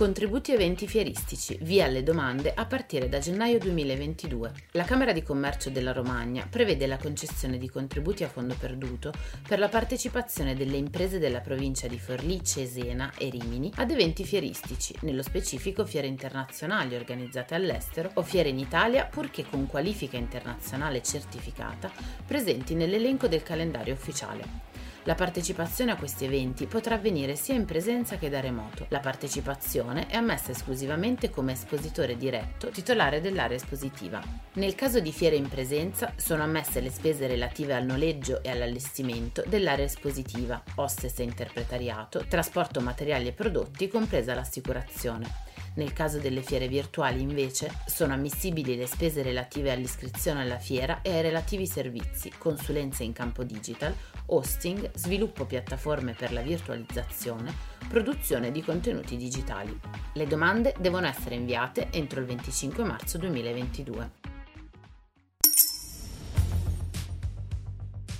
Contributi eventi fieristici, via alle domande a partire da gennaio 2022. La Camera di Commercio della Romagna prevede la concessione di contributi a fondo perduto per la partecipazione delle imprese della provincia di Forlì, Cesena e Rimini ad eventi fieristici, nello specifico fiere internazionali organizzate all'estero o fiere in Italia purché con qualifica internazionale certificata presenti nell'elenco del calendario ufficiale. La partecipazione a questi eventi potrà avvenire sia in presenza che da remoto. La partecipazione è ammessa esclusivamente come espositore diretto titolare dell'area espositiva. Nel caso di fiere in presenza sono ammesse le spese relative al noleggio e all'allestimento dell'area espositiva, hostess e interpretariato, trasporto materiali e prodotti, compresa l'assicurazione. Nel caso delle fiere virtuali, invece, sono ammissibili le spese relative all'iscrizione alla fiera e ai relativi servizi, consulenze in campo digital, hosting, sviluppo piattaforme per la virtualizzazione, produzione di contenuti digitali. Le domande devono essere inviate entro il 25 marzo 2022.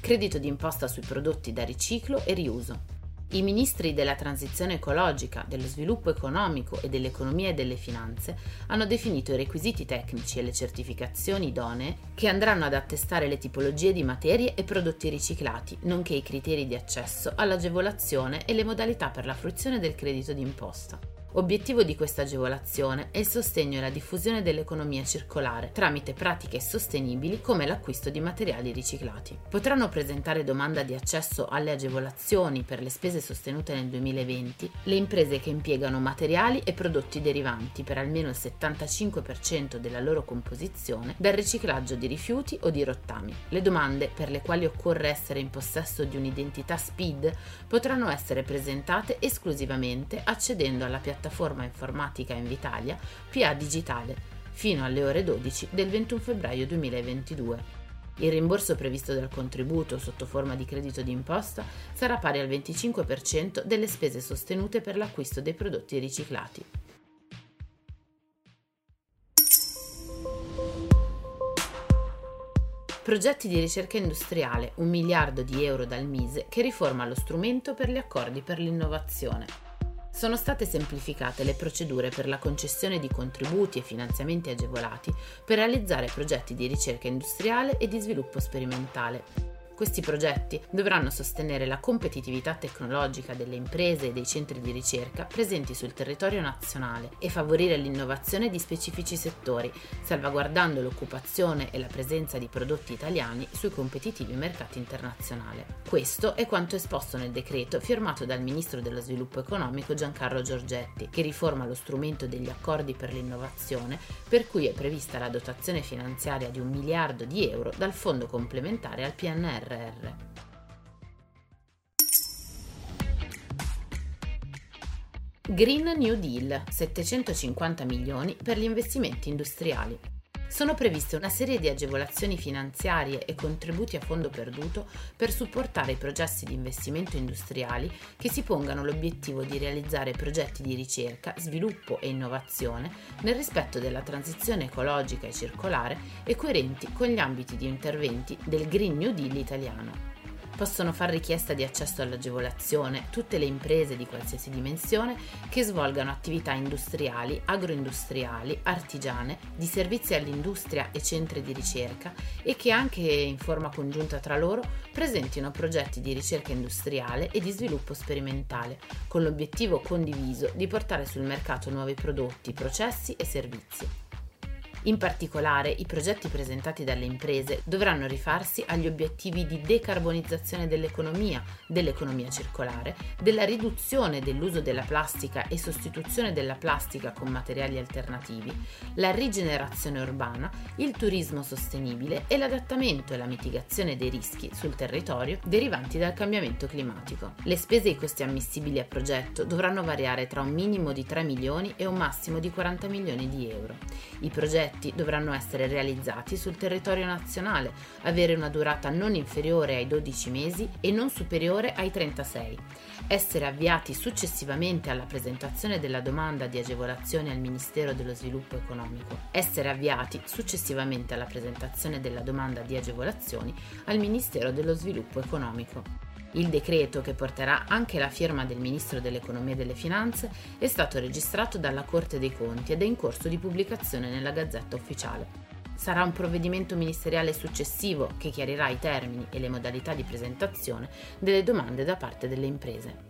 Credito d'imposta sui prodotti da riciclo e riuso. I ministri della transizione ecologica, dello sviluppo economico e dell'economia e delle finanze hanno definito i requisiti tecnici e le certificazioni idonee che andranno ad attestare le tipologie di materie e prodotti riciclati, nonché i criteri di accesso all'agevolazione e le modalità per la fruizione del credito d'imposta. Obiettivo di questa agevolazione è il sostegno e la diffusione dell'economia circolare tramite pratiche sostenibili come l'acquisto di materiali riciclati. Potranno presentare domanda di accesso alle agevolazioni per le spese sostenute nel 2020 le imprese che impiegano materiali e prodotti derivanti per almeno il 75% della loro composizione dal riciclaggio di rifiuti o di rottami. Le domande per le quali occorre essere in possesso di un'identità SPID potranno essere presentate esclusivamente accedendo alla piattaforma piattaforma informatica Invitalia PA Digitale fino alle ore 12 del 21 febbraio 2022. Il rimborso previsto dal contributo sotto forma di credito d'imposta sarà pari al 25% delle spese sostenute per l'acquisto dei prodotti riciclati. Progetti di ricerca industriale, un miliardo di euro dal Mise che riforma lo strumento per gli accordi per l'innovazione. Sono state semplificate le procedure per la concessione di contributi e finanziamenti agevolati per realizzare progetti di ricerca industriale e di sviluppo sperimentale. Questi progetti dovranno sostenere la competitività tecnologica delle imprese e dei centri di ricerca presenti sul territorio nazionale e favorire l'innovazione di specifici settori, salvaguardando l'occupazione e la presenza di prodotti italiani sui competitivi mercati internazionali. Questo è quanto esposto nel decreto firmato dal Ministro dello Sviluppo Economico Giancarlo Giorgetti, che riforma lo strumento degli accordi per l'innovazione, per cui è prevista la dotazione finanziaria di un miliardo di euro dal fondo complementare al PNR PNRR. Green New Deal, 750 milioni per gli investimenti industriali. Sono previste una serie di agevolazioni finanziarie e contributi a fondo perduto per supportare i processi di investimento industriali che si pongano l'obiettivo di realizzare progetti di ricerca, sviluppo e innovazione nel rispetto della transizione ecologica e circolare e coerenti con gli ambiti di interventi del Green New Deal italiano. Possono fare richiesta di accesso all'agevolazione tutte le imprese di qualsiasi dimensione che svolgano attività industriali, agroindustriali, artigiane, di servizi all'industria e centri di ricerca e che anche in forma congiunta tra loro presentino progetti di ricerca industriale e di sviluppo sperimentale, con l'obiettivo condiviso di portare sul mercato nuovi prodotti, processi e servizi. In particolare, i progetti presentati dalle imprese dovranno rifarsi agli obiettivi di decarbonizzazione dell'economia, dell'economia circolare, della riduzione dell'uso della plastica e sostituzione della plastica con materiali alternativi, la rigenerazione urbana, il turismo sostenibile e l'adattamento e la mitigazione dei rischi sul territorio derivanti dal cambiamento climatico. Le spese e i costi ammissibili a progetto dovranno variare tra un minimo di 3 milioni e un massimo di 40 milioni di euro. I progetti progetti dovranno essere realizzati sul territorio nazionale, avere una durata non inferiore ai 12 mesi e non superiore ai 36, essere avviati successivamente alla presentazione della domanda di agevolazione al Ministero dello Sviluppo Economico, essere avviati successivamente alla presentazione della domanda di agevolazioni al Ministero dello Sviluppo Economico. Il decreto, che porterà anche la firma del Ministro dell'Economia e delle Finanze, è stato registrato dalla Corte dei Conti ed è in corso di pubblicazione nella Gazzetta Ufficiale. Sarà un provvedimento ministeriale successivo che chiarirà i termini e le modalità di presentazione delle domande da parte delle imprese.